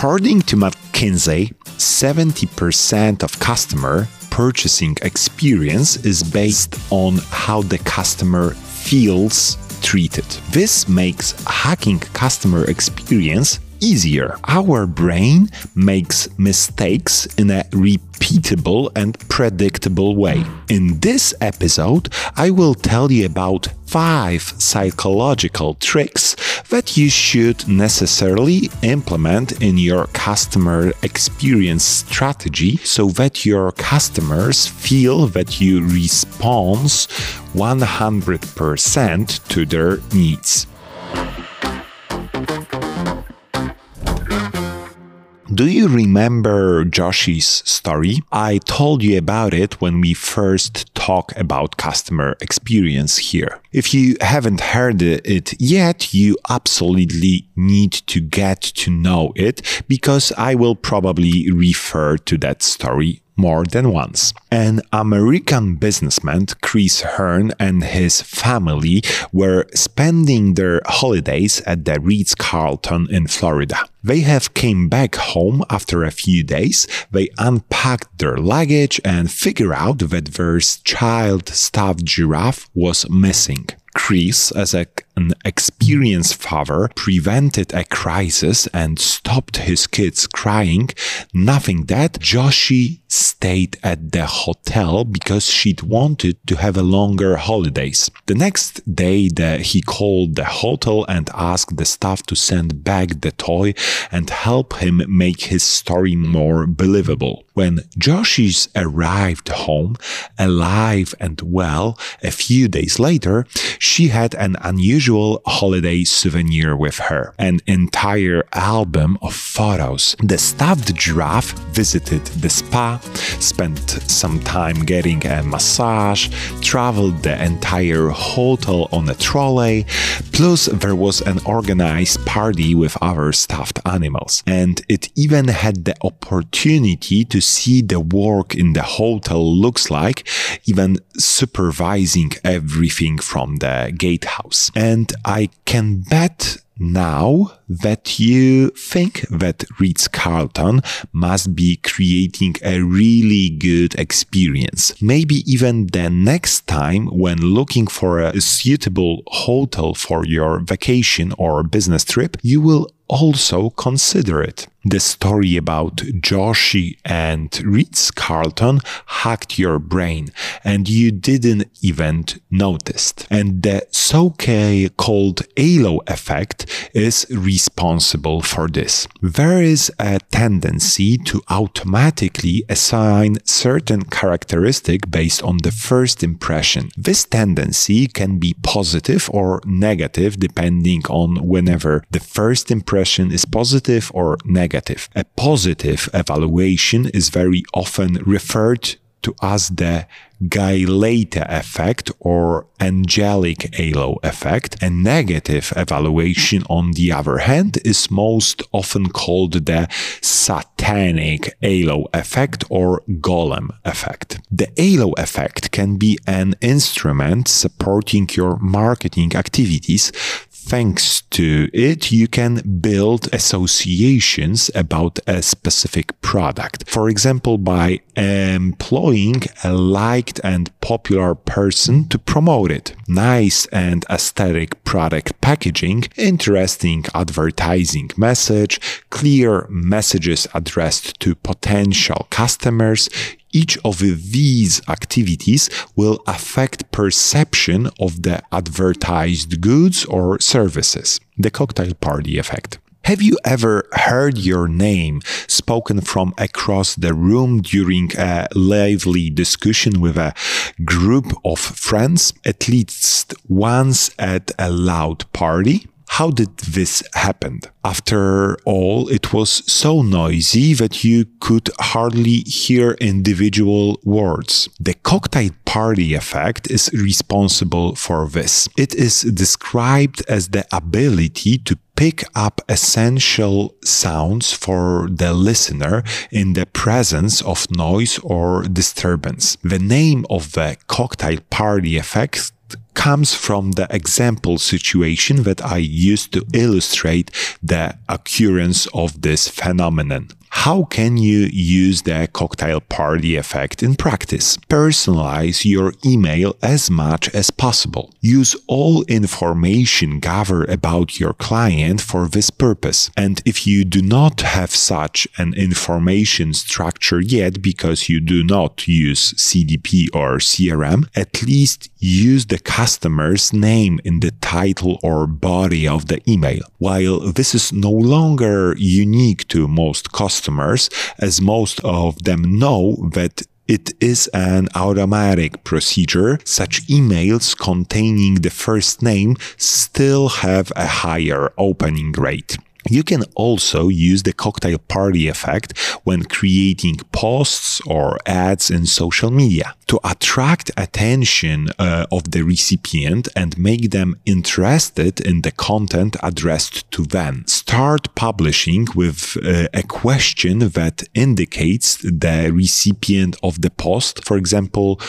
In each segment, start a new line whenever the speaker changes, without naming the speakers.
According to McKinsey, 70% of customer purchasing experience is based on how the customer feels treated. This makes hacking customer experience easier. Our brain makes mistakes in a repeatable and predictable way. In this episode, I will tell you about five psychological tricks that you should necessarily implement in your customer experience strategy so that your customers feel that you respond 100% to their needs. Do you remember Joshie's story? I told you about it when we first talked about customer experience here. If you haven't heard it yet, you absolutely need to get to know it because I will probably refer to that story more than once. An American businessman, Chris Hurn, and his family were spending their holidays at the Ritz Carlton in Florida. They have came back home after a few days. They unpacked their luggage and figured out that their child stuffed giraffe was missing. Chris, as a, an experienced father, prevented a crisis and stopped his kids crying. Nothing that Joshie stayed at the hotel because she'd wanted to have a longer holidays. The next day, the, he called the hotel and asked the staff to send back the toy and help him make his story more believable. When Joshis arrived home, alive and well, a few days later, she had an unusual holiday souvenir with her an entire album of photos. The stuffed giraffe visited the spa, spent some time getting a massage, traveled the entire hotel on a trolley, plus there was an organized party with other stuffed animals. And it even had the opportunity to see the work in the hotel looks like, even supervising everything from the gatehouse. And I can bet now that you think that Ritz Carlton must be creating a really good experience. Maybe even the next time when looking for a suitable hotel for your vacation or business trip, you will also consider it. The story about Joshie and Ritz Carlton hacked your brain and you didn't even notice. And the so-called halo effect is responsible for this. There is a tendency to automatically assign certain characteristic based on the first impression. This tendency can be positive or negative depending on whenever the first impression is positive or negative. A positive evaluation is very often referred to us the Galatea effect or angelic halo effect. A negative evaluation, on the other hand, is most often called the satanic halo effect or golem effect. The halo effect can be an instrument supporting your marketing activities thanks to it, you can build associations about a specific product. For example, by employing a liked and popular person to promote it. Nice and aesthetic product packaging, interesting advertising message, clear messages addressed to potential customers, each of these activities will affect perception of the advertised goods or services. The cocktail party effect. Have you ever heard your name spoken from across the room during a lively discussion with a group of friends, at least once at a loud party? How did this happen? After all, it was so noisy that you could hardly hear individual words. The cocktail party effect is responsible for this. It is described as the ability to pick up essential sounds for the listener in the presence of noise or disturbance. The name of the cocktail party effect comes from the example situation that I used to illustrate the occurrence of this phenomenon. How can you use the cocktail party effect in practice? Personalize your email as much as possible. Use all information gathered about your client for this purpose. And if you do not have such an information structure yet because you do not use CDP or CRM, at least use the customer's name in the title or body of the email. While this is no longer unique to most customers, as most of them know that it is an automatic procedure. Such emails containing the first name still have a higher opening rate. You can also use the cocktail party effect when creating posts or ads in social media to attract attention uh, of the recipient and make them interested in the content addressed to them. Start publishing with uh, a question that indicates the recipient of the post. For example,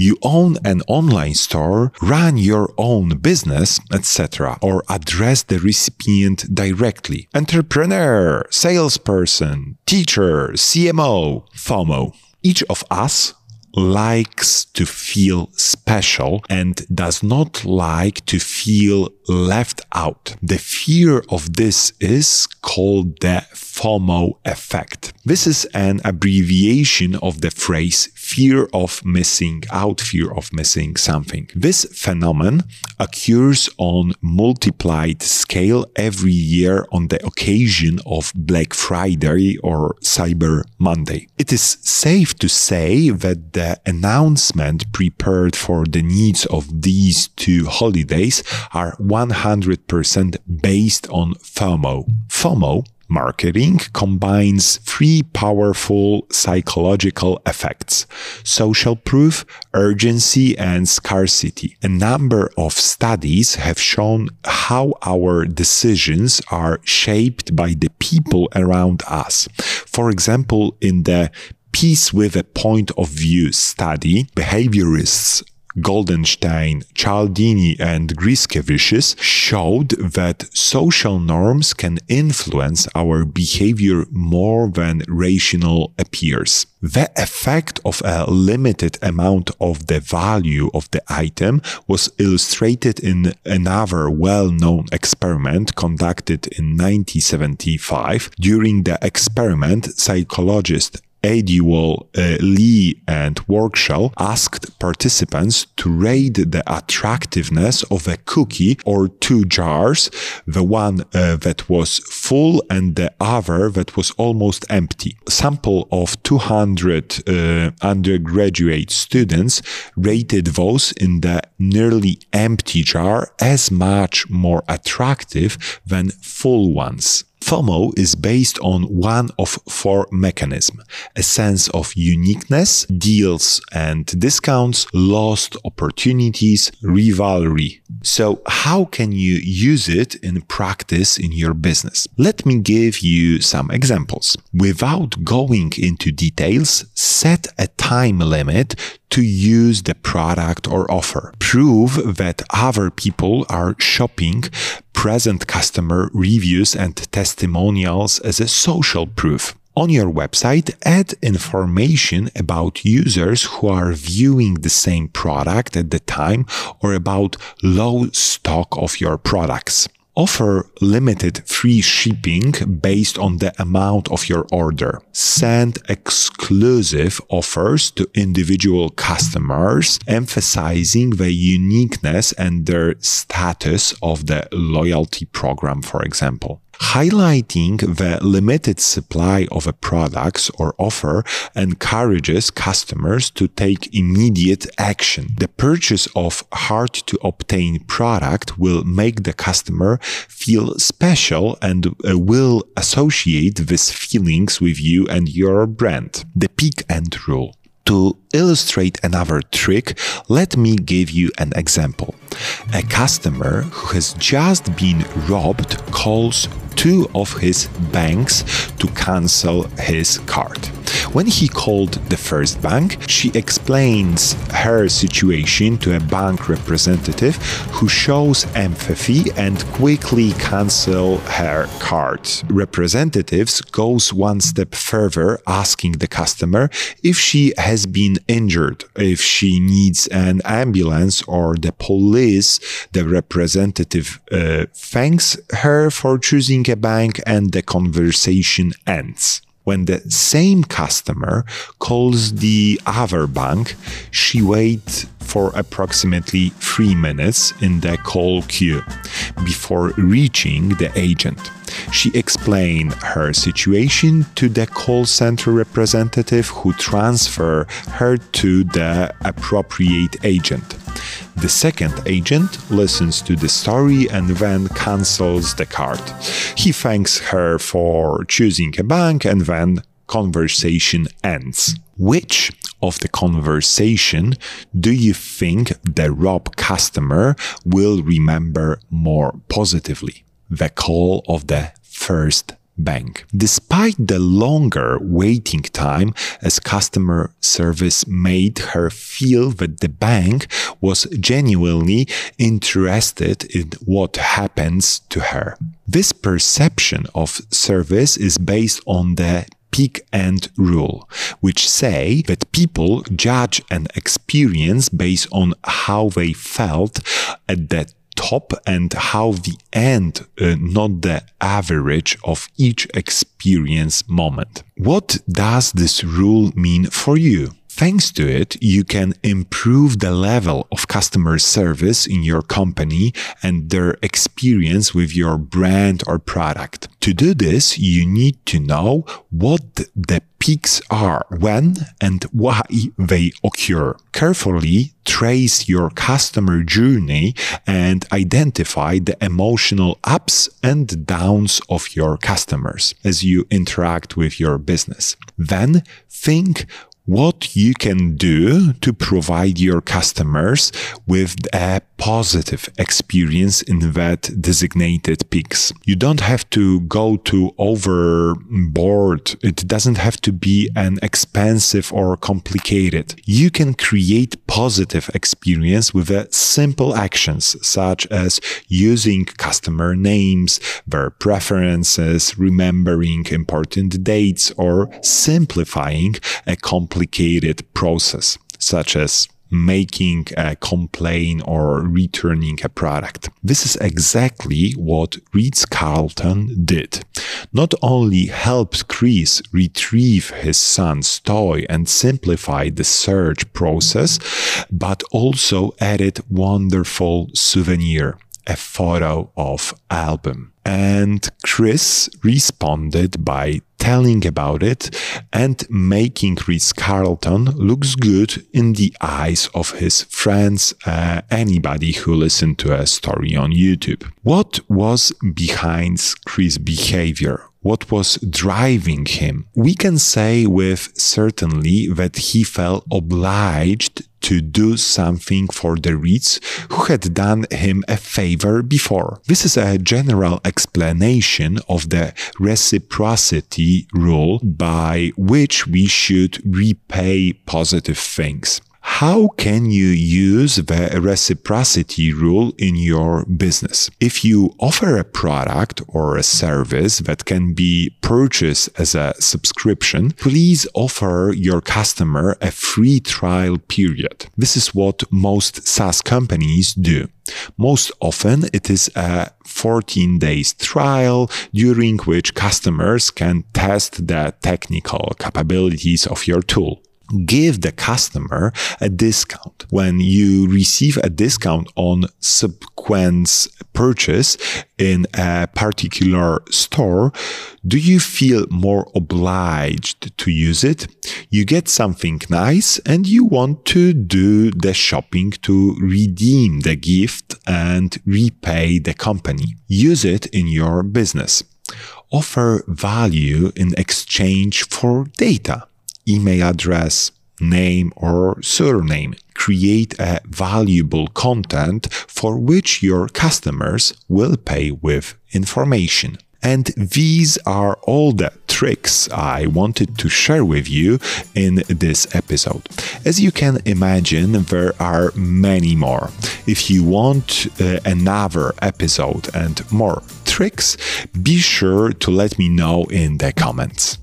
you own an online store, run your own business, etc., or address the recipient directly. Entrepreneur, salesperson, teacher, CMO, FOMO. Each of us likes to feel special and does not like to feel left out. The fear of this is called the FOMO effect. This is an abbreviation of the phrase fear of missing out, fear of missing something. This phenomenon occurs on multiplied scale every year on the occasion of Black Friday or Cyber Monday. It is safe to say that the announcement prepared for the needs of these two holidays are 100% based on FOMO. FOMO marketing combines three powerful psychological effects social proof, urgency, and scarcity. A number of studies have shown how our decisions are shaped by the people around us. For example, in the Peace with a Point of View study, behaviorists Goldenstein, Cialdini, and Griskevicius showed that social norms can influence our behavior more than rational appears. The effect of a limited amount of the value of the item was illustrated in another well-known experiment conducted in 1975. During the experiment, psychologist Adewole uh, Lee and Worchel asked participants to rate the attractiveness of a cookie or two jars, the one uh, that was full and the other that was almost empty. Sample of 200 uh, undergraduate students rated those in the nearly empty jar as much more attractive than full ones. FOMO is based on one of four mechanisms a sense of uniqueness, deals and discounts, lost opportunities, rivalry. So, how can you use it in practice in your business? Let me give you some examples. Without going into details, set a time limit to use the product or offer. Prove that other people are shopping present customer reviews and testimonials as a social proof. On your website, add information about users who are viewing the same product at the time or about low stock of your products offer limited free shipping based on the amount of your order. Send exclusive offers to individual customers, emphasizing the uniqueness and their status of the loyalty program, for example. Highlighting the limited supply of a product or offer encourages customers to take immediate action. The purchase of hard to obtain product will make the customer feel special and uh, will associate these feelings with you and your brand. The peak end rule. To illustrate another trick, let me give you an example. A customer who has just been robbed calls two of his banks to cancel his card. When he called the first bank, she explains her situation to a bank representative who shows empathy and quickly cancel her card. Representatives goes one step further asking the customer if she has been injured, if she needs an ambulance or the police. The representative uh, thanks her for choosing a bank and the conversation ends. When the same customer calls the other bank, she waits for approximately three minutes in the call queue before reaching the agent. She explained her situation to the call center representative who transfer her to the appropriate agent. The second agent listens to the story and then cancels the card. He thanks her for choosing a bank and then conversation ends. Which of the conversation do you think the Rob customer will remember more positively? The call of the first bank. Despite the longer waiting time as customer service made her feel that the bank was genuinely interested in what happens to her. This perception of service is based on the peak end rule, which say that people judge an experience based on how they felt at that top and how the end, uh, not the average of each experience moment. What does this rule mean for you? Thanks to it, you can improve the level of customer service in your company and their experience with your brand or product. To do this, you need to know what the peaks are, when and why they occur. Carefully trace your customer journey and identify the emotional ups and downs of your customers as you interact with your business. Then think what you can do to provide your customers with a positive experience in that designated peaks. You don't have to go to overboard. It doesn't have to be an expensive or complicated. You can create positive experience with simple actions such as using customer names, their preferences, remembering important dates, or simplifying a complicated process such as making a complaint or returning a product. This is exactly what Ritz Carlton did. Not only helped Chris retrieve his son's toy and simplify the search process, but also added wonderful souvenir a photo of album. And Chris responded by telling about it and making Chris Carlton looks good in the eyes of his friends, uh, anybody who listened to a story on YouTube. What was behind Chris' behavior? What was driving him? We can say with certainty that he felt obliged to do something for the Ritz who had done him a favor before. This is a general explanation of the reciprocity rule by which we should repay positive things. How can you use the reciprocity rule in your business? If you offer a product or a service that can be purchased as a subscription, please offer your customer a free trial period. This is what most SaaS companies do. Most often it is a 14 days trial during which customers can test the technical capabilities of your tool give the customer a discount. When you receive a discount on subsequent purchase in a particular store, do you feel more obliged to use it? You get something nice and you want to do the shopping to redeem the gift and repay the company. Use it in your business. Offer value in exchange for data email address, name or surname. Create a valuable content for which your customers will pay with information. And these are all the tricks I wanted to share with you in this episode. As you can imagine, there are many more. If you want uh, another episode and more tricks, be sure to let me know in the comments.